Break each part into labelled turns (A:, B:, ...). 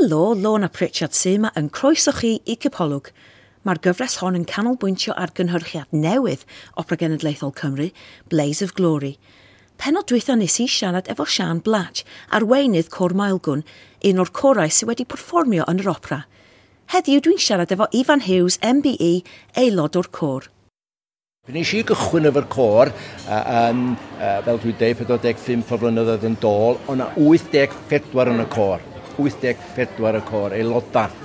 A: Helo, Lorna Pritchard Sema yn croeso chi i Cipolwg. Mae'r gyfres hon yn canolbwyntio ar gynhyrchiad newydd Opera Genedlaethol Cymru, Blaze of Glory. Penod dwytha nes i siarad efo Sian Blatch, arweinydd Cor Maelgwn, un o'r corau sydd wedi perfformio yn yr opera. Heddiw dwi'n siarad efo Ifan Hughes, MBE, aelod o'r cor.
B: Fe nes i gychwyn efo'r cor yn, fel dwi'n dweud, 45 o flynyddoedd yn dôl, ond 84 yn y cor. 84 y cor aelodau.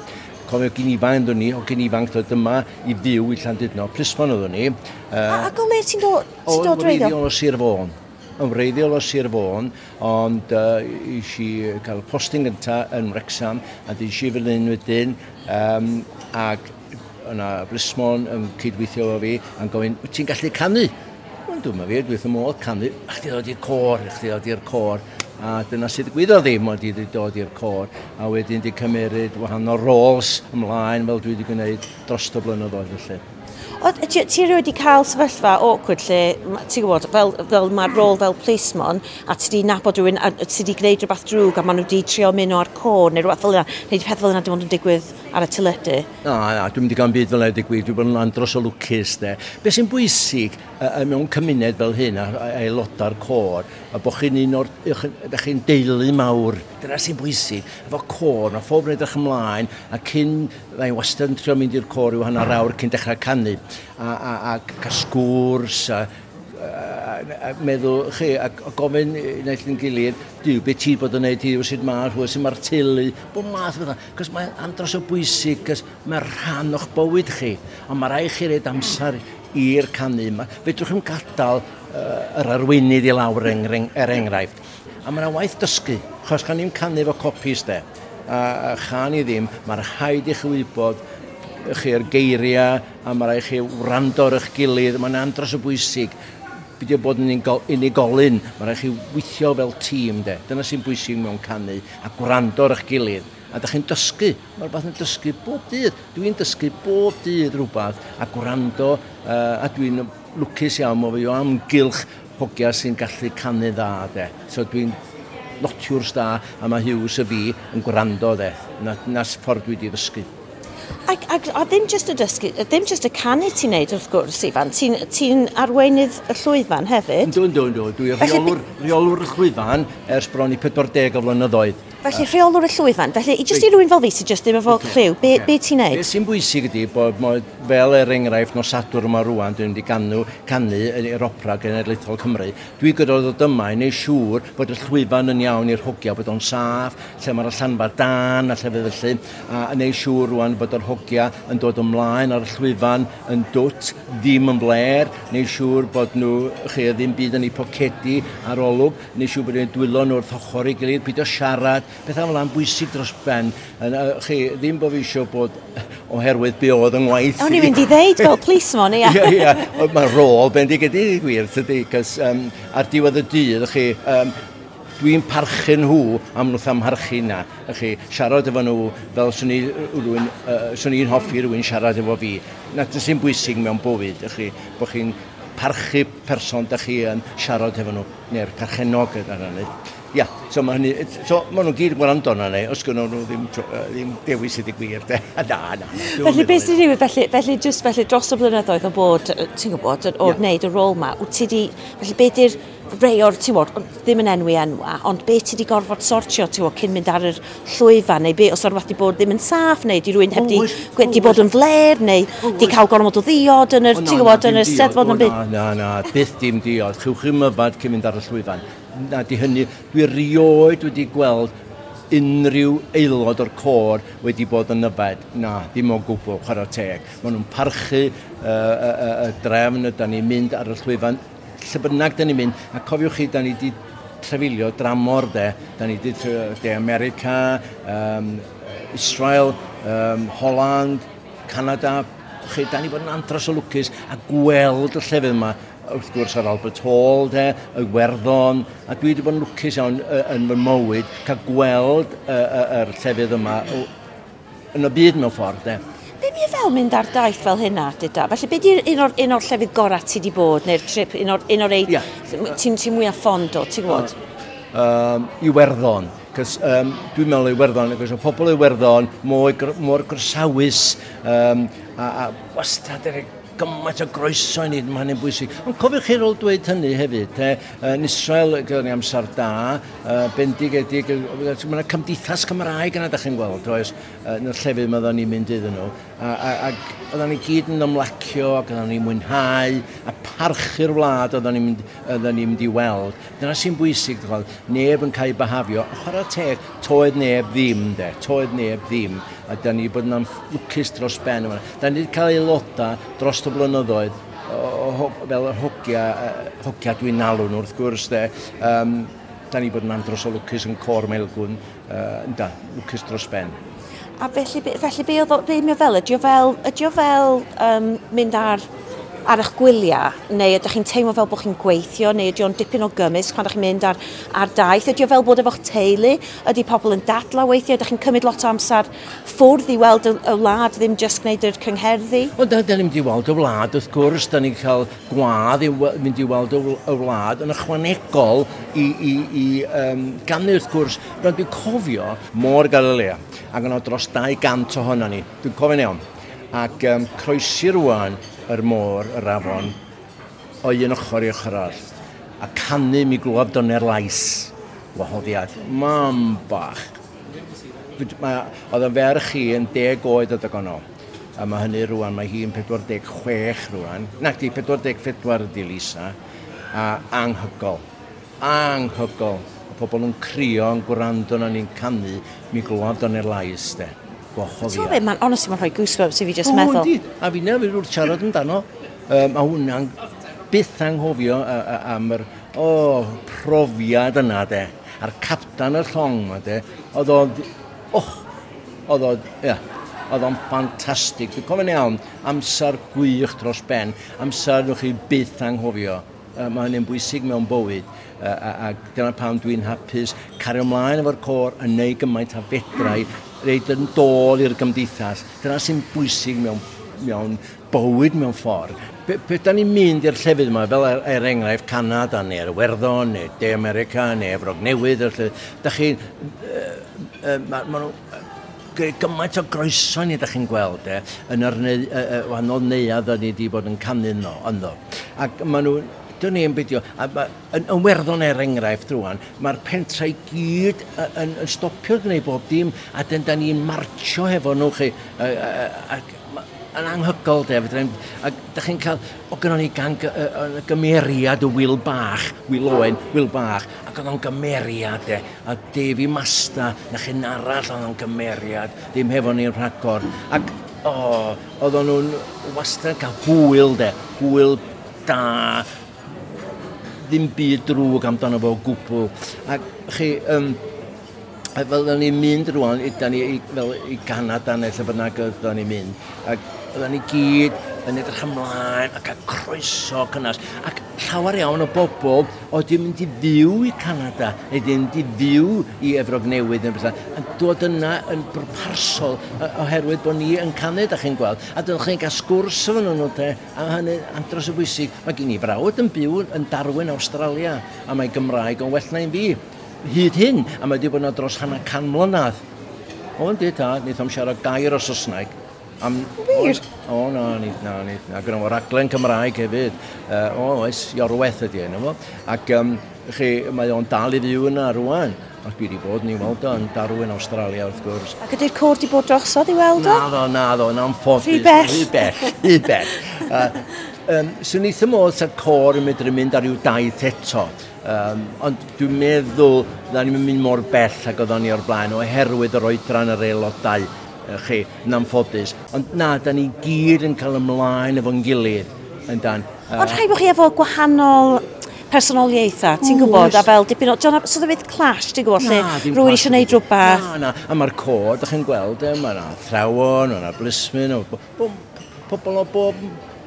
B: Cofio gyn ifanc ydyn ni, o gyn ifanc doedd yma i fyw i Llandudno, Plismon ydyn ni.
A: Uh, ac o le ti'n dod, ti dod
B: reiddio? O, o Sir Fôn yn wreiddiol o Sir Fôn, ond uh, eisi cael posting gynta yn Wrexham, a di si fel un wedyn, um, ac yna Blismon yn cydweithio efo fi, a'n gofyn, wyt ti'n gallu canu? Wel, dwi'n meddwl, dwi'n meddwl, canu, a chdi ddod i'r cor, a chdi ddod i'r cor, a dyna sydd gwyddoedd ddim wedi dod i'r cor a wedyn wedi cymeryd wahanol roles ymlaen fel dwi wedi gwneud dros y blynyddoedd felly.
A: O, ti, ti wedi cael sefyllfa awkward lle, ti'n gwybod, fel, fel mae'r rôl fel policeman a ti wedi nabod rhywun a ti wedi gwneud rhywbeth drwg a maen nhw wedi trio mynd o'r cor neu rhywbeth fel yna, neu peth fel yna dim ond yn digwydd ar y tyledu.
B: Na, na, dwi'n mynd i gan byd fel edrych gwir, dwi'n bod yn andros o lwcus de. Be sy'n bwysig uh, mewn cymuned fel hyn, aeloda'r cor, a bod chi'n un o'r, da chi'n deulu mawr, dyna sy'n bwysig, efo cor, mae phob yn edrych ymlaen, a cyn, mae'n wastad yn trio mynd i'r cor i wahanol awr cyn dechrau canu, a, a, a, a sgwrs, a ac meddwl chi, a gofyn naill yn gilydd, diw, beth ti bod yn gwneud hi, sut mae'r hwyr, sut mae'r teulu, bod math fydda. Cos mae andros o bwysig, cos mae rhan o'ch bywyd chi, ond mae rai chi reid amser i'r canu yma. Fedrwch chi'n gadael uh, yr arweinydd i lawr er, er enghraifft. A mae'n waith dysgu, chos chan ni'n canu fo copis de. A, a chan i ddim, mae'r haid i chi wybod chi'r geiriau, a mae rhaid chi wrando ar eich gilydd, mae'n andros o bwysig beidio bod yn unigolyn, mae'n rhaid chi weithio fel tîm de. Dyna sy'n bwysig mewn canu a gwrando ar eich gilydd. A da chi'n dysgu, mae'r rhywbeth yn dysgu bob dydd. Dwi'n dysgu bob dydd rhywbeth a gwrando uh, a dwi'n lwcus iawn mo fi o amgylch hogia sy'n gallu canu dda de. So dwi'n notiwrs da a mae Hughes y fi yn gwrando de. Na, na ffordd dwi wedi ddysgu.
A: Ac, ac a ddim jyst y dysgu, ddim jyst y canu ti'n neud wrth gwrs, Ifan, ti'n ti, arweinydd y llwyfan hefyd?
B: Dwi'n dwi'n dwi'n Dwi'n reolwr, reolwr y llwyfan ers bron i 40 o flynyddoedd.
A: Felly rheolwr y llwyfan, felly i jyst i rwy'n fel fi sy'n jyst ddim efo okay. clyw, be, yeah. be ti'n neud?
B: Be sy'n bwysig ydy bod fel er enghraifft nosadwr yma rwan, dwi'n wedi ganw, canu i'r opera genedlaethol Cymru, dwi gyda ddod yma i neud siŵr bod y llwyfan yn iawn i'r hogia, bod o'n saff, lle mae'r allanfa dan a llefydd felly, a neud siŵr rwan bod yr hogia yn dod ymlaen ar y llwyfan yn dwt, ddim yn bler, neu siŵr bod nhw, chi ddim byd yn eu pocedi ar olwg, neu siŵr bod nhw'n dwylo nhw wrth ochr i gilydd, peidio siarad, Pethau fel yna'n bwysig dros ben. Yn, uh, chi, ddim bod fi eisiau bod oherwydd be oedd yn ngwaith.
A: O'n i'n mynd i ddeud fel policeman, ia.
B: Ie, ie. Mae'n rôl bendigedig gwir, tydi. Cos um, ar diwedd y dydd, chi, um, dwi'n parchu nhw am wrth amharchu na. Chi, siarad efo nhw fel swn i'n uh, hoffi rhywun siarad efo fi. Na, yn sy'n bwysig mewn bywyd, chi, bod chi'n parchu person da chi yn siarad efo nhw, neu'r perchenog yn yr Ia, so mae hynny, so mae nhw'n gyd yn gwrando na ni, os gynnu nhw ddim, ddim dewis ydi gwir, de. na, na.
A: Felly, beth sy'n rhywbeth, felly, felly, just felly, dros y blynyddoedd o bod, ti'n gwybod, o wneud y rôl ma, wyt ti di, felly, beth yw'r rei o'r, ti'n bod, ddim yn enwi enwa, ond beth ti di gorfod sortio, ti'n bod, cyn mynd ar yr llwyfan, neu be, os o'r wedi bod ddim yn saff, neu di rwy'n heb di, di bod yn fler, neu di cael gormod o ddiod yn yr, ti'n gwybod, yn yr steddfod yn byd.
B: Na, na, byth dim diod, chywch chi'n myfad cyn mynd ar y llwyfan na di hynny, dwi rioed wedi gweld unrhyw aelod o'r cor wedi bod yn yfed. Na, dim o gwbl, chwarae teg. Maen nhw'n parchu y uh, uh, uh, drefn, da ni'n mynd ar y llwyfan, lle bynnag da ni'n mynd, a cofiwch chi, da ni wedi trefilio dramor de, da ni wedi de America, um, Israel, um, Holland, Canada, chi, da ni bod yn andros o lwcus a gweld y llefydd yma wrth gwrs ar Albert Hall, de, y Werddon, a dwi wedi bod yn lwcus iawn yn fy mywyd cael gweld yr llefydd yma yn y byd mewn ffordd, de.
A: Be mi fel mynd ar daith fel hynna, dyda? Felly, be di un o'r, un o'r llefydd gorau ti wedi bod, neu'r trip, un o'r, un o'r eid, yeah. ti'n ti mwyaf ffond o, ti'n gwybod?
B: Um, Iwerddon. Cys um, dwi'n meddwl Iwerddon, ac o pobl Iwerddon mor, mor grsawys um, a, a wastad yr gymaint o groeso i ni, mae hynny'n bwysig. Ond cofiwch chi rôl dweud hynny hefyd. E, yn Israel, gyda ni amser da, e, bendigedig, mae yna cymdeithas Cymraeg yna, da chi'n gweld, oes, yn y llefydd mae ni'n mynd iddyn nhw ac oedden ni gyd yn ymlacio ac oedden ni'n mwynhau a parchu'r wlad oedden ni'n mynd, ni mynd i weld. Dyna sy'n bwysig, dychol, neb yn cael ei bahafio. A chwarae teg, toedd neb ddim, de, toedd neb ddim. A da ni bod yn lwcus dros ben yma. Da ni wedi cael aeloda dros y blynyddoedd o, o, fel hogia, hogia dwi'n alw nhw wrth gwrs, de. Um, da ni bod yn andros o lwcus yn cor melgwn, uh, da, lwcus dros ben.
A: A felly, felly be, oedd, be mi o fel? Ydy o fel, ydy o fel um, mynd ar ar eich gwyliau, neu ydych chi'n teimlo fel bod chi'n gweithio, neu ydy o'n dipyn o gymys pan ydych chi'n mynd ar, ar daith, ydy o fel bod efo'ch teulu, ydy pobl yn dadla weithio, ydych chi'n cymryd lot o amser ffwrdd i weld y, y wlad ddim jyst gwneud yr cyngherddau?
B: O, da, da ni'n mynd i weld y wlad, wrth gwrs, da ni'n cael gwadd i mynd i weld y wlad yn ychwanegol i, i, i um, gannu wrth gwrs, rwy'n dwi'n cofio môr Galilea, ac yna dros 200 ohono ni, dwi'n cofio'n iawn. Ac um, croesi rwan yr môr, yr afon, o un ochr i ochr arall. A canu mi glwad dyna'r lais wahoddiad. Mam bach. Oedd yn ferch chi yn deg oed o dagono. A mae hynny rwan, mae hi'n 46 rwan. Nac di, 44 di Lisa. A anghygol. Anghygol. Y pobl yn crio yn gwrando na ni'n canu. Mi glwab dyna'r lais de
A: gwahoddiad. Ti'n gwybod mae'n honestly mae'n rhoi goosebumps i fi just meddwl. O.
B: A fi nefyd wrth siarad amdano, uh, mae hwnna'n byth anghofio am yr o, profiad yna de, a'r captan y llong yma de, oedd o'n... oh, oedd o'n... ia, oedd o'n ffantastig. Dwi'n cofyn iawn, amser gwych dros ben, amser nhw'ch chi byth anghofio. Uh, mae hynny'n bwysig mewn bywyd. Uh, a, a dyna pam dwi'n hapus cario ymlaen efo'r cor yn neu gymaint a fedrau reid yn dôl i'r gymdeithas. Dyna sy'n bwysig mewn, mewn bywyd mewn ffordd. Be, be da ni'n mynd i'r llefydd yma, fel er, er enghraifft Canada, neu Werddon, neu De America, neu Efrog Newydd, da chi, Uh, uh, ma, ma gymaint o groeso ni ydych chi'n gweld e, yn yr wahanol neuad da ni wedi bod yn canu yno. Ac maen nhw'n Dyna ni'n bydio. A, yn, yn werddon er enghraifft rwan, mae'r pentrau gyd yn, yn, stopio gwneud bob dim, a dyn da ni'n martio hefo nhw chi. Ac yn anghygol de, fydden a da chi'n cael, o gynnon ni gan y gymeriad y Wil Bach, Wil Owen, Wil Bach, ac oedd o'n gymeriad de, a Devi Masta, na chi'n arall oedd o'n gymeriad, ddim hefo ni'r rhagor. Ac o, oh, oedden nhw'n wastad cael hwyl de, hwyl da, ddim byd drwg amdano fo gwbl. Ac chi, um, fel ydyn ni'n mynd rwan, ydyn ni fel i Canada neu lle bynnag ydyn ni'n mynd. Ac ydyn ni gyd yn edrych ymlaen ac a croeso cynnas. Ac llawer iawn o bobl oedd yn mynd i fyw i Canada, neu wedi mynd i fyw i Efrog Newydd neu bethau, yn dod yna yn brparsol oherwydd bod ni yn canu, da chi'n gweld. A dyn chi'n cael sgwrs efo nhw, te, a hynny andros y bwysig. Mae gen i frawd yn byw yn Darwin, Australia, a mae Gymraeg yn well na'n fi hyd hyn, a mae wedi bod yna dros hanner can mlynedd. Ond di ta, wnaethom siarad gair o Saesneg,
A: Am, Wir?
B: O, o, na, ni, na, ni. A gyda fo raglen Cymraeg hefyd. Uh, o, oes, Iorweth ydi enw fo. Ac um, chi, mae o'n dal i fyw yna rwan. Ac dwi wedi bod ni weld o yn Darwin, Australia, wrth gwrs.
A: Ac ydy'r cwr wedi bod drosodd i weld o?
B: Na ddo, na ddo, na'n ffodus.
A: Rhy bell.
B: Rhy bell, rhy bell. uh, um, swn i ddim oedd sa'r cor yn medru mynd ar ryw daith eto. Um, ond dwi'n meddwl dda ni'n mynd mor bell ac oedden ni o'r blaen oherwydd yr oedran yr aelodau chi yn amffodus. Ond na, da ni gyd yn cael ymlaen efo'n gilydd yn
A: dan. Uh, Ond rhaid bod chi efo gwahanol personoliaethau, ti'n gwybod, a fel dipyn o... John, so ddim beth clash, ti'n gwybod, lle rhywun eisiau gwneud rhywbeth.
B: Na, na, a mae'r cod, da chi'n gweld, eh, mae'na thrawon, mae'na blismin, pobl o bob...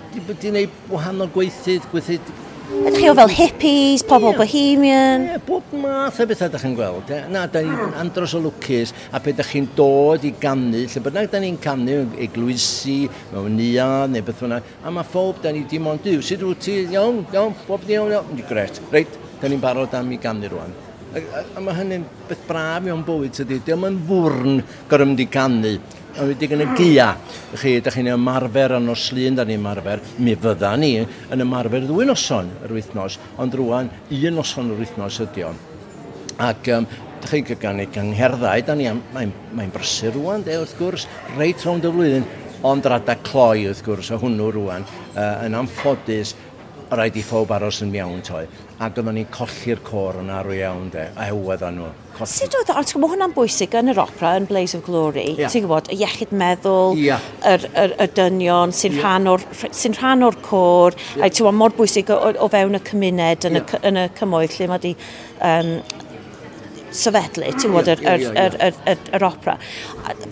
B: Di wneud wahanol gweithydd, gweithydd
A: Ydych chi o fel hippies, pobl yeah. bohemian?
B: Ie, yeah, bob math o bethau ydych chi'n gweld. Eh? Na, da ni'n hmm. andros o lwcus a pe ydych chi'n dod i gannu, lle bynnag da ni'n cannu eglwysi, mewn nia, neu beth bynnag, a mae phob da ni dim ond diw, sut wyt ti, iawn, iawn, bob ni iawn, iawn, gret, reit, da ni'n barod am i gannu rwan. A, a, a mae hynny'n beth braf mewn bywyd tydi, diolch yn fwrn gorym di gannu a wedi digon y gia. Chi, da chi'n ymarfer yn os lun, da ni'n ymarfer. Mi fydda ni yn ymarfer ddwy noson yr wythnos, ond rwan un noson yr wythnos ydy o. Ac um, da chi'n gygannu gyngherddau, da ni, mae'n mae brysur rwan, de, wrth gwrs, reit rhwng y flwyddyn, ond rada cloi wrth gwrs o hwnnw rwan, uh, yn amffodus, rhaid i phob aros yn iawn toi. Ac oedden ni'n colli'r cor yn arw iawn de, a hewodd â nhw. Colli...
A: Sut oedd, ond mae hwnna'n bwysig yn yr opera, yn Blaze of Glory, yeah. ti'n gwybod, y iechyd meddwl, yeah. yr, yr, y dynion sy'n yeah. rhan o'r sy rhan o'r cor, yeah. a ti'n gwybod, mor bwysig o, o, fewn y cymuned, yn, yeah. y, yn y cymoedd lle mae di um, sefydlu, ti'n gwybod, yr, yr, yr, yr, yr, yr opera.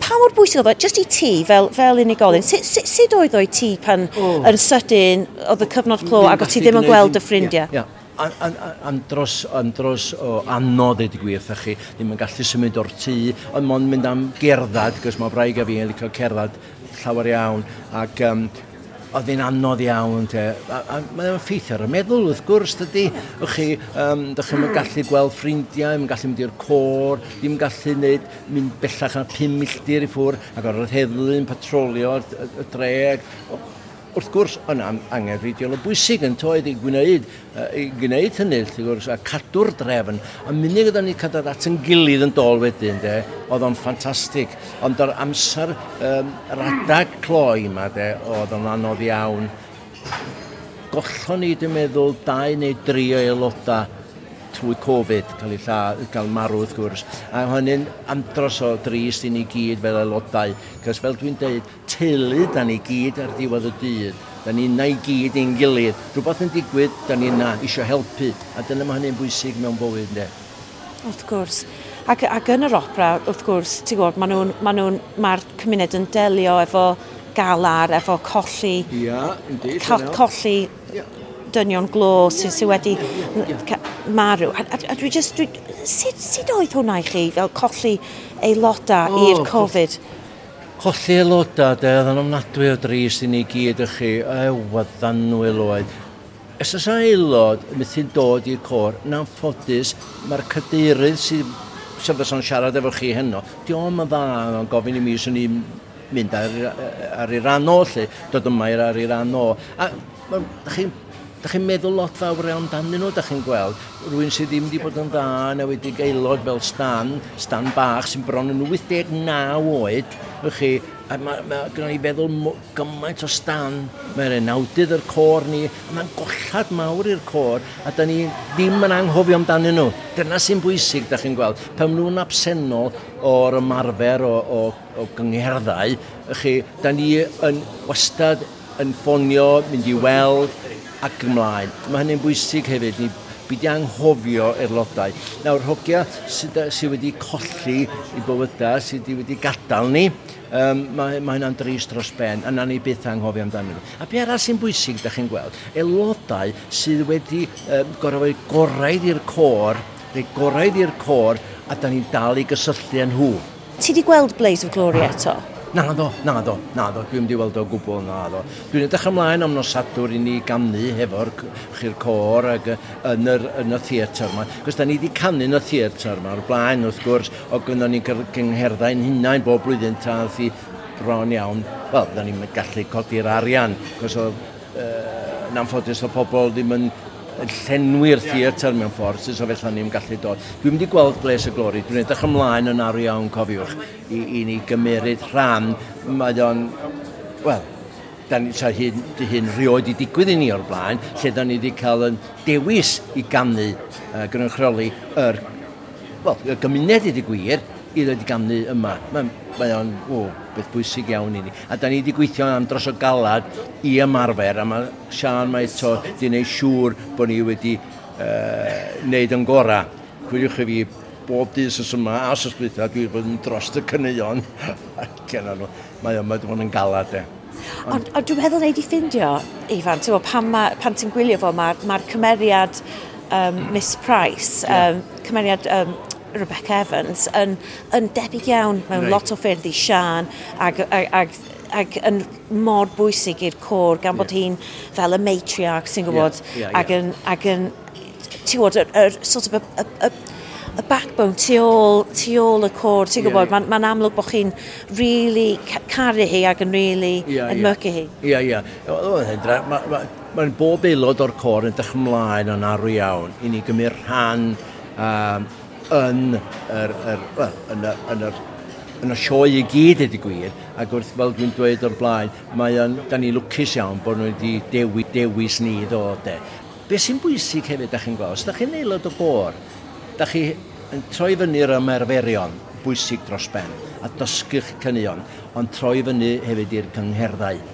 A: Pa mor bwysig oedd o, just i ti, fel, fel unigolyn, sut, sut, oedd o'i ti pan oh. yn sydyn oedd y cyfnod clo ac o ti ddim yn gweld y ffrindiau? Yeah, yeah
B: Andros, andros o anodd i gwirth chi, ddim yn gallu symud o'r tŷ, ond mae'n mynd am gerddad, gos mae braig a fi yn licio cerddad llawer iawn, ac um, oedd hi'n anodd iawn. Te. A, a, mae'n ffeithio ar y meddwl, wrth gwrs, dydy. Ych chi, um, dych chi'n gallu gweld ffrindiau, mae'n gallu mynd i'r cor, ddim gallu neud, mynd bellach na 5 milltir i ffwr, ac o'r heddlu'n patrolio y, y dreg. Wrth gwrs, yna angen reidiol o bwysig yn toedd i gwneud, uh, i gwneud hynny, wrth gwrs, a cadw'r drefn. A munud ydyn ni cadw'r at yn gilydd yn dol wedyn, de, oedd o'n ffantastig. Ond o'r amser, um, radag cloi yma, de, oedd o'n anodd iawn. Gollon ni, dwi'n meddwl, dau neu dri o aelodau trwy Covid, cael ei lla, cael marw wrth gwrs. A hynny'n andros o drist i ni gyd fel aelodau, cos fel dwi'n dweud, teulu da ni gyd ar diwedd y dydd. Da ni na i gyd i'n gilydd. Rhywbeth yn digwydd, da ni na eisiau helpu. A dyna mae hynny'n bwysig mewn bywyd, ne?
A: Wrth gwrs. Ac, ac yn yr opera, wrth gwrs, ti'n gwybod, mae'r nhw, ma nhw, ma cymuned yn delio efo galar, efo colli,
B: yeah, indeed,
A: colli yeah dynion glo sydd sy wedi marw. A, a, a dwi just, dwi, sut, sut oedd hwnna i chi fel colli aelodau oh, i'r Covid?
B: Colli aelodau, de, oedd yn ofnadwy o dris i ni gyd ych chi. Ewa, ddanwyl oedd. Os oes aelod methu dod i'r cor, na'n ffodus, mae'r cadeirydd sydd sydd fysa'n siarad efo chi heno, diolch yn dda yn gofyn i mi sy'n ni'n mynd ar, ar ei ran o, lle, dod yma ar ei ran o. A chi'n Da chi'n meddwl lot fawr iawn dan nhw, da chi'n gweld. Rwy'n sydd ddim wedi bod yn dda, na wedi gaelod fel Stan, Stan Bach, sy'n bron yn 89 oed, ych chi, a mae ma, gyda ni feddwl gymaint o stan, mae'r enawdydd yr cor ni, a mae'n gollad mawr i'r cor, a da ni ddim yn anghofio amdanyn nhw. Dyna sy'n bwysig, da chi'n gweld. Pam nhw'n absennol o'r ymarfer o, o, o gyngherddau, chi, da ni yn wastad yn ffonio, mynd i weld, ac ymlaen. Mae hynny'n bwysig hefyd, ni byd i anghofio aelodau. Nawr, hogia sydd sy wedi colli i bywydau, sydd wedi gadael ni, um, mae, mae hynna'n dris dros ben, a na ni byth anghofio amdano nhw. A be arall sy'n bwysig, da chi'n gweld, aelodau sydd wedi um, gorau gorau i'r cor, neu gorau i'r cor, a da ni'n dal i gysylltu yn nhw.
A: Ti wedi gweld Blaze of Glory eto?
B: Na do, na do, na do, dwi'n mynd i weld o gwbl na do. Dwi'n edrych ymlaen am nosadwr i ni gannu hefo'r chi'r cor ag yn, yr, yn y theatr yma. Cos da ni wedi canu yn y theatr yma, o'r blaen wrth gwrs, o gynnon ni'n gyngherddau'n hunain bob blwyddyn ta i bron iawn, wel, da ni'n gallu codi'r arian, cos o... uh, yn anffodus o pobl ddim yn llenwi'r theatr mewn ffordd, sy'n so felly ni'n gallu dod. Dwi'n mynd i gweld Bles y Glori, dwi'n edrych ymlaen yn ar iawn cofiwch i, i ni gymeryd rhan. Mae o'n, wel, da ni sa hyn, di hyn rioed i digwydd i ni o'r blaen, lle da ni wedi cael yn dewis i gannu uh, gynrychioli yr, well, y gymuned i di gwir, i ddod i gamnu yma. Mae, mae o'n o, beth bwysig iawn i ni. A da ni wedi gweithio am dros o galad i ymarfer, a mae Sian mae eto wedi gwneud siŵr bod ni wedi uh, wneud yn gorau. Cwyliwch chi fi bob dydd sy'n yma a os sy'n dwi wedi bod yn dros y cyneuon. mae yma bod yn galad e.
A: Ond, on, dwi'n meddwl neud i ffindio, Ifan, ti'n pan, ma, pan ti'n gwylio fo, mae'r ma cymeriad um, Miss Price, yeah. um, cymeriad um, Rebecca Evans yn, yn debyg iawn mewn right. lot o ffyrdd i Sian ag, ag, ag ag yn mor bwysig i'r cwr gan bod yeah. hi'n fel y matriarch sy'n gwybod yeah, yeah, yeah. ac yn, ag yn ti'n yr, yr sort of y, y, y backbone tu ôl, tu ôl y cwr ti'n gwybod yeah, yeah. mae'n ma, amlwg bod chi'n really caru hi ac yn really yeah, enmygu yeah. hi
B: Ie, yeah, ie. Yeah. Mae'n ma bob aelod o'r cwr yn dych ymlaen yn arw iawn i ni gymryd rhan um, yn yr, yr, well, yn, yr, yn, yr, yn y sioe i gyd ydy gwir, ac wrth fel dwi'n dweud o'r blaen, mae yn, da ni lwcus iawn bod nhw wedi dewi, dewis ni ddod de. Be sy'n bwysig hefyd, da chi'n gweld, os da chi'n aelod o bor, da chi yn troi fyny'r ymarferion bwysig dros ben a dysgu'ch cynnion, ond troi fyny hefyd i'r cyngherddau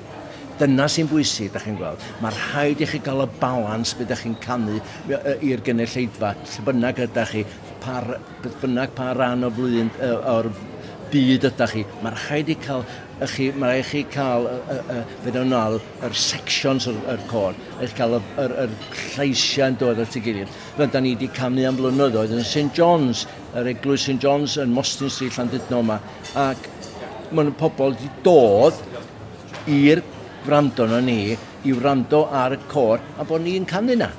B: dyna sy'n bwysig, da chi'n gweld. Mae'r rhaid i chi gael y balans beth da chi'n canu i'r gynulleidfa, lle bynnag ydych chi, par, beth bynnag pa ran o flwyddyn o'r byd ydych chi. Mae'r rhaid i cael ych chi, mae rhaid chi cael, fe dawn nol, yr sections o'r, or cor, eich cael yr, yr, yr yn dod at ei gilydd. Fel da ni wedi camnu am blynyddoedd yn St John's, yr eglwys St John's yn Mostyn Street Llandudno yma, ac mae'n pobl wedi dod i'r wrando na ni i wrando ar y cor a bod ni'n canu na.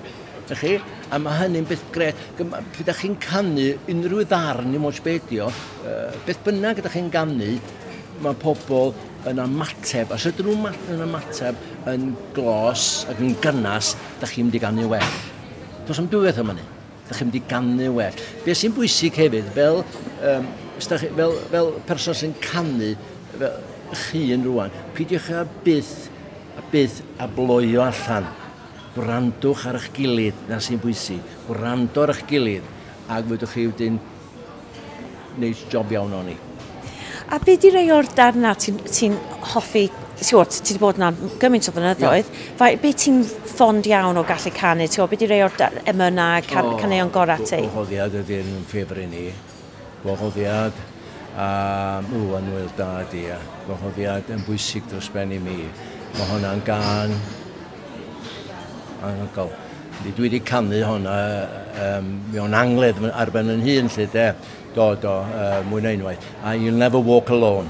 B: Ych chi? a mae hynny'n beth gret. Pryd ydych chi'n canu unrhyw ddarn i mwyn sbedio, beth bynnag ydych chi'n canu, mae pobl yn ymateb, a sydyn nhw'n yn ymateb yn glos ac yn gynnas, da chi'n mynd i gannu well. Does am dwywaith yma ni. Da chi'n mynd i gannu well. Be sy'n bwysig hefyd, fel, um, chi, fel, fel person sy'n canu, fel chi yn rwan, pidiwch a byth, a byth a bloio allan gwrandwch ar eich gilydd, na sy'n bwysig, gwrando ar eich gilydd, ac fydwch chi wedyn wneud job iawn o'n i.
A: A be di rei o'r darna ti'n ti hoffi, ti wedi bod yna gymaint o fynyddoedd, yeah. be ti'n ffond iawn o gallu canu, ti'n be di rei o'r emyna, can, oh, caneuon gorau ti?
B: Gwahoddiad ydy'n ffefrau ni, gwahoddiad, a mw, anwyl da di, a gwahoddiad yn bwysig dros ben i mi. Mae hwnna'n gan anhygol. Dwi wedi canu hwnna um, mewn angledd ar ben yn hun lle de. Do, do, uh, mwy na unwaith. A You'll Never Walk Alone.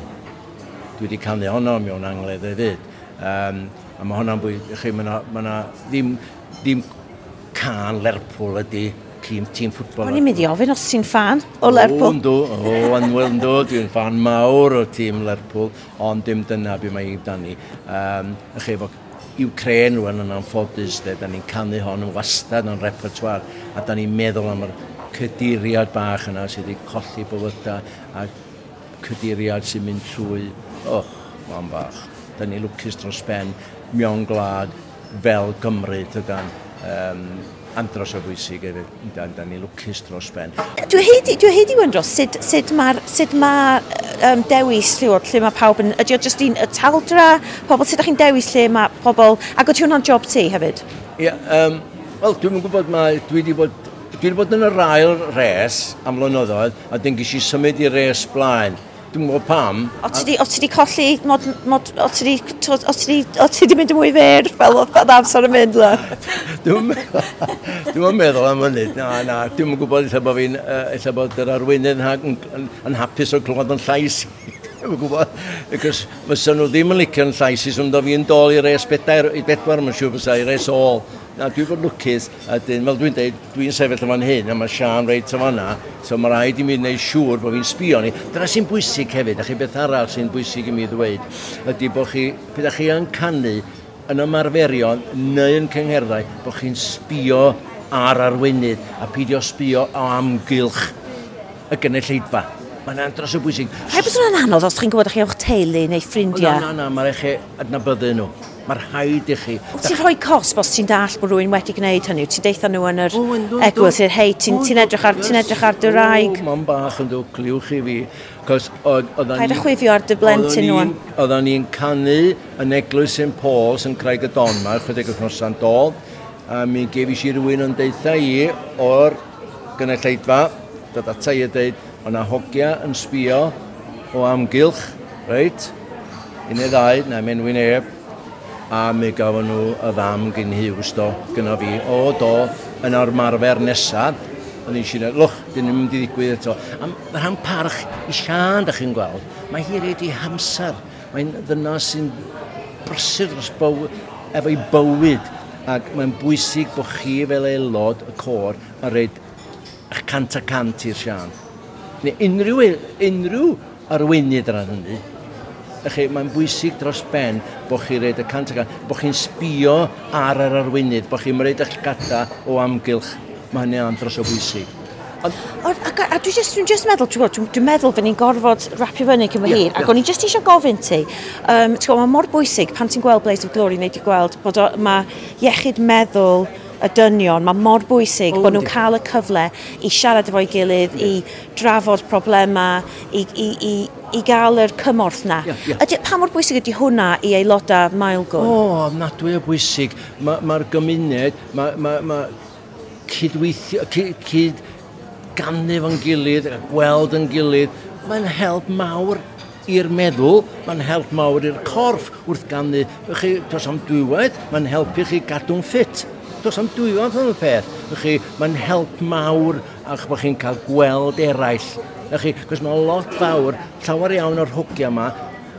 B: Dwi wedi canu hwnna mewn angledd hefyd. Um, a mae hwnna'n bwy, chi, mae yna, ma na ddim, ddim can Lerpwl ydy tîm, tîm ffwtbol.
A: O'n i'n mynd i ofyn os ti'n fan o Lerpwl.
B: O, ynddo, o, anwyl ynddo, dwi'n fan mawr o tîm Lerpwl, ond dim dyna beth mae i amdani. Um, chi efo Ukraine rwan yn anffodus, da ni'n canu hon yn wastad yn repertoire, a da ni'n meddwl am yr cydiriad bach yna sydd wedi colli bywydau, a cydiriad sy'n mynd trwy, och, mam bach. Da ni'n lwcus dros ben, mewn glad, fel Gymru, tygan. Um, andros o bwysig hefyd. Da, da ni lwcus dros ben.
A: Dwi hyd i wyndro, sut, sut mae'r ma, um, dewis lliwod lle mae pawb yn... Ydy o jyst un y taldra, pobl sut ydych chi'n dewis lle mae pobl... Ac ydy hwnna'n job ti hefyd?
B: Ie, yeah, um, wel, dwi'n gwybod mae... Dwi wedi bod... Dwi wedi bod yn yr ail res am flynyddoedd a dyn gysi symud i res blaen. Dwi'n gwybod pam.
A: O ti di, colli, mod, mod, o ti di, o ti di, mynd yn mwy fyr fel oedd bod amser yn mynd le?
B: dwi'n meddwl, am hynny. Na, na, dwi'n gwybod eitha bod fi'n, eitha bod yr arweinydd yn, yn, yn hapus o clywed yn llais Dwi'n gwybod. Cos fysa nhw ddim yn licio'n llais i swmdo fi'n dol i res bedair, i bedwar, mae'n siŵr fysa i res ôl. Na, dwi'n bod lwcus, a dyn, fel dwi'n dweud, dwi'n sefyll yma'n hyn, a mae Sian reit yma na, so mae rhaid i mi wneud siŵr bod fi'n sbio ni. Dyna sy'n bwysig hefyd, a chi beth arall sy'n bwysig i mi ddweud, ydy bod chi, pyd chi yn canu yn ymarferion neu yn cyngherddau, bod chi'n sbio ar arweinydd a pidio sbio o amgylch y gynulleidfa. Mae'n andros o bwysig.
A: Rhaid bod hwnna'n anodd os chi'n gwybod chi o'ch teulu neu ffrindiau.
B: Na, na, na, mae'n eich adnabyddu nhw. Mae'r haid i chi.
A: Wyt ti'n rhoi cos os ti'n dall bod rhywun wedi gwneud hynny? Ti'n deitha nhw yn yr egwyl sy'n hei, ti'n edrych ar, ti'n edrych ar dy raig?
B: O, mae'n bach yn dweud cliwch i fi.
A: Paid a chwifio ar dy blentyn nhw.
B: Oedden ni'n canu yn eglwys St Paul's yn Craig y Donmar, chydig wrthnos sa'n dod, a mi gefis i rhywun yn deitha i o'r gynulleidfa, dod ata i a deud, Mae yna hogia yn sbio o amgylch, reit? Un neu ddau, na mynd wyn a mi gafon nhw y ddam gyn hiws do, gyda fi, o do, yn o'r marfer nesaf, o'n i'n siarad, lwch, dyn nhw'n mynd i ddigwydd eto. A mae'r rhan parch i sian, da chi'n gweld, mae hi reid i hamser. Mae'n ddynas sy'n brysur dros byw, efo'i bywyd. Ac mae'n bwysig bod chi fel aelod y cor yn rhaid cant a cant i'r sian neu unrhyw, unrhyw arweinydd ar hynny. Ychi, mae'n bwysig dros ben bod chi'n rhaid y cant a cant, bod chi'n sbio ar yr arweinydd, bod chi'n rhaid eich gada o amgylch. Mae hynny am dros o bwysig.
A: Ond... Ac a, a dwi'n just, dwi just meddwl, dwi'n dwi, meddwl fy ni'n gorfod rapio fyny cyn yeah, hir, ac o'n i just eisiau gofyn ti, um, ti'n gwybod, mae mor bwysig pan ti'n gweld Blaze of Glory neu ti'n gweld bod o, mae iechyd meddwl y dynion, mae mor bwysig oh, bod nhw'n cael y cyfle i siarad efo'i gilydd, yeah. i drafod problemau, i, i, i, i gael yr cymorth na. Yeah, yeah. Ydy, pa mor bwysig ydy hwnna i aelodau Maelgwn?
B: O, oh, nadwy o bwysig. Mae'r ma, gymuned, mae ma, ma cydweithio, cyd, cyd ganif yn gilydd, gweld yn gilydd, mae'n help mawr i'r meddwl, mae'n help mawr i'r corff wrth ganu. Chi, dos am dwywaith, mae'n helpu chi gadw'n ffit. Does am dwyfant yn y peth. Chi, mae'n help mawr a'ch bod chi'n cael gweld eraill. Chi, cos mae lot fawr, llawer iawn o'r hwgia yma,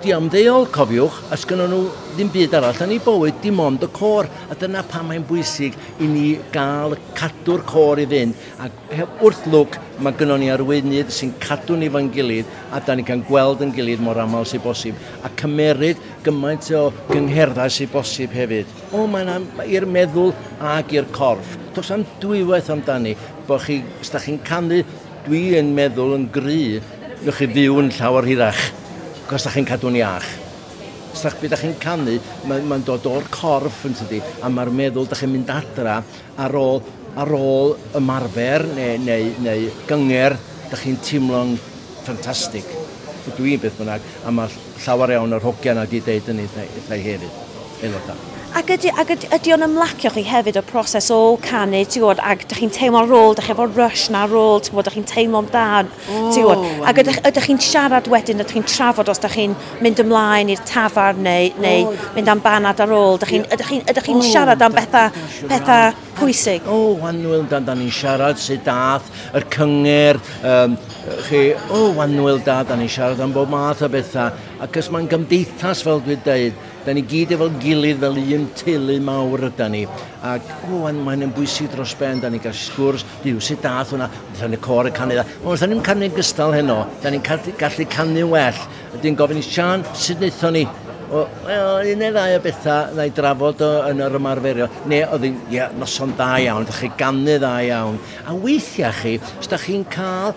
B: di diamddeol, cofiwch, a sgynnon nhw ddim byd arall yn ei bywyd, dim ond y cor. A dyna pa mae'n bwysig i ni gael cadw'r cor i fynd. A wrth lwc, mae gynnon ni arweinydd sy'n cadw ni fan gilydd a da ni can gweld yn gilydd mor aml sy'n bosib. A cymeryd gymaint o gyngherddau sy'n bosib hefyd. O, mae'n i'r meddwl ag i'r corff. Does am dwywaith amdani, bod chi, os da chi'n canu, dwi yn meddwl yn gry, newch chi fyw yn llawer hirach. Cos da chi'n cadw'n iach. Sa'ch byd da chi'n canu, mae'n ma dod o'r corff yn tydi, a mae'r meddwl da chi'n mynd adra ar ôl, ar ôl ymarfer neu, neu, neu gynger, da chi'n teimlo'n ffantastig. Dwi'n beth bynnag, a mae llawer iawn o'r hogiau na wedi deud yn ei hefyd. Aelodau.
A: Ac ydy, ac ydy, ydy o'n ymlacio chi hefyd y proses o canu, ti'n gwybod, ac ydych chi'n teimlo'n rôl, ydych efo'r rush na rôl, ti'n gwybod, ydych chi'n teimlo'n da, ti'n gwybod, ac ydych, ydych chi'n siarad wedyn, ydych chi'n trafod os ydych chi'n mynd ymlaen i'r tafar neu, neu oh, mynd am banad ar ôl, ydych chi'n chi, ydych chi oh, siarad am bethau, bethau pwysig?
B: O, oh, Wanwyl, da, da ni'n siarad sut dath, yr cyngor, um, chi, o, oh, Wanwyl, da, da ni'n siarad am bob math o bethau, Ac os mae'n gymdeithas, fel dwi'n dweud, da ni gyd efo gilydd fel un teulu mawr yda ni. Ac o, mae'n yn bwysig dros ben, da ni gael sgwrs, diw, sut dath hwnna, da ni'n cor y canu dda. O, da ni'n canu gystal heno, da ni'n gallu canu well. Ydy'n gofyn i Sian, sut wnaethon ni? O, well, un neu ddau o bethau na i drafod o, yn yr ymarferio. Ne, oedd hi'n yeah, noson da iawn, ydych chi ganu dda iawn. A weithiau chi, os da chi'n cael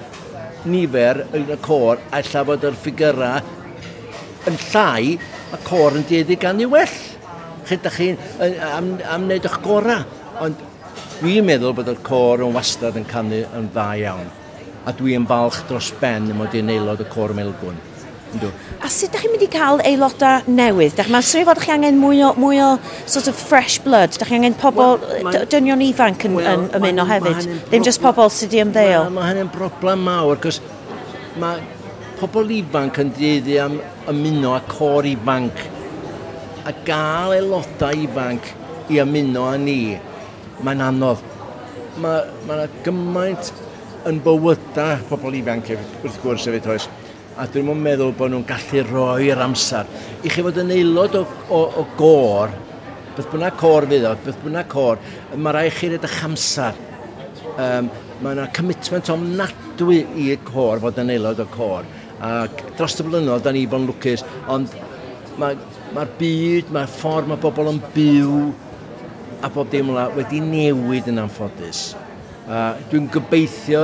B: nifer yn y cor, a lla bod yr ffigurau yn llai, mae cor yn dieddu gan i well. Chyd da chi'n am, am wneud eich gorau. Ond dwi'n meddwl bod y cor yn wastad yn canu yn dda iawn. A dwi'n falch dros ben y mod i'n aelod y cor melgwn.
A: A sut ydych chi'n mynd i cael aelodau newydd? Mae'n sri fod chi angen mwy o, mwy o sort of fresh blood. Ydych chi angen pobl well, dynion ifanc yn, well, yn ymuno hefyd. Ddim just pobl sydd wedi ymddeol.
B: Mae hynny'n broblem mawr, cos mae pobl ifanc yn dyddi am ymuno â cor ifanc a gael aelodau ifanc i ymuno â ni, mae'n anodd. Mae yna ma gymaint yn bywydau pobl ifanc wrth gwrs efo oes. A dwi'n mwyn meddwl bod nhw'n gallu roi'r amser. I chi fod yn aelod o, o, o gor, beth bynnag cor fydd o, beth bynnag cor, mae rai chi edrych amser. Um, mae yna commitment ofnadwy i'r cor fod yn aelod o cor. Ac dros y blynyddoedd da ni bod yn lwcus, ond mae'r ma, byd, mae'r ffordd mae bobl yn byw a bob dim yna wedi newid yn anffodus. Uh, Dwi'n gobeithio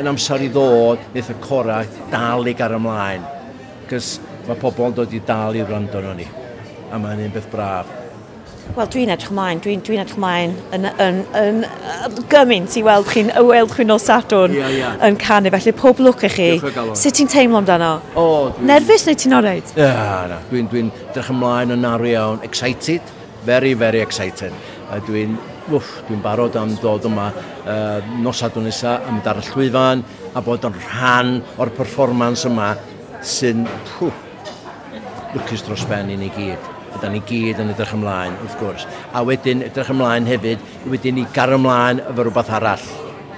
B: yn amser i ddod, wnaeth y corau dal i gar ymlaen. Cys mae pobl yn dod i dal i wrando arno ni. A mae'n un beth braf.
A: Wel, dwi'n edrych ymlaen, dwi'n dwi edrych ymlaen yn, yn, yn, yn gymaint i weld chi'n weld chi'n o Sadwn yeah, yeah. yn canu, felly pob lwc i chi. Sut ti'n teimlo amdano? O, oh, dwi... Nerfus neu ti'n oreid?
B: Ia, yeah, na, dwi'n dwi edrych ymlaen yn aru iawn, excited, very, very excited. A dwi'n dwi'n barod am dod yma uh, nosadwn nesa am dar y llwyfan a bod yn rhan o'r performance yma sy'n, lwcus dros ben i ni gyd. Da ni gyd yn edrych ymlaen, wrth gwrs. A wedyn edrych ymlaen hefyd, wedyn ni gar ymlaen efo rhywbeth arall.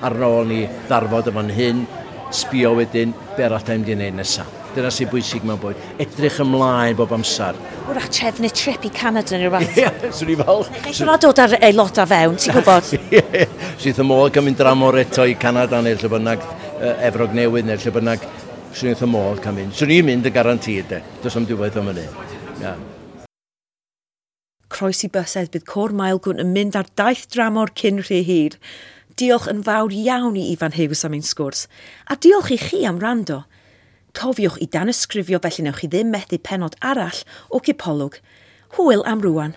B: Ar ôl ni ddarfod efo'n hyn, sbio wedyn be arall da ni'n mynd i wneud nesaf. Dyna sy'n bwysig mewn bwyd. Edrych ymlaen bob amser.
A: Wrach trefnu trip i Canada neu rhywbeth.
B: Ie, yeah, swn i fel...
A: Eich yna dod ar aelod a fewn, ti'n gwybod?
B: Ie, sydd y môl gymryd dramor eto i Canada neu lle bynnag Efrog Newydd neu lle bynnag swn i'n y môl cymryd. Swn i'n mynd y garantid, de. Does am diwedd o'n mynd. Yeah
A: croesi bysedd bydd Cor Mael Gwn yn mynd ar daith dramor cyn rhy hir. Diolch yn fawr iawn i Ifan Hughes am ein sgwrs, a diolch i chi am rando. Cofiwch i dan ysgrifio felly newch chi ddim methu penod arall o Cipolwg. Hwyl am rwan.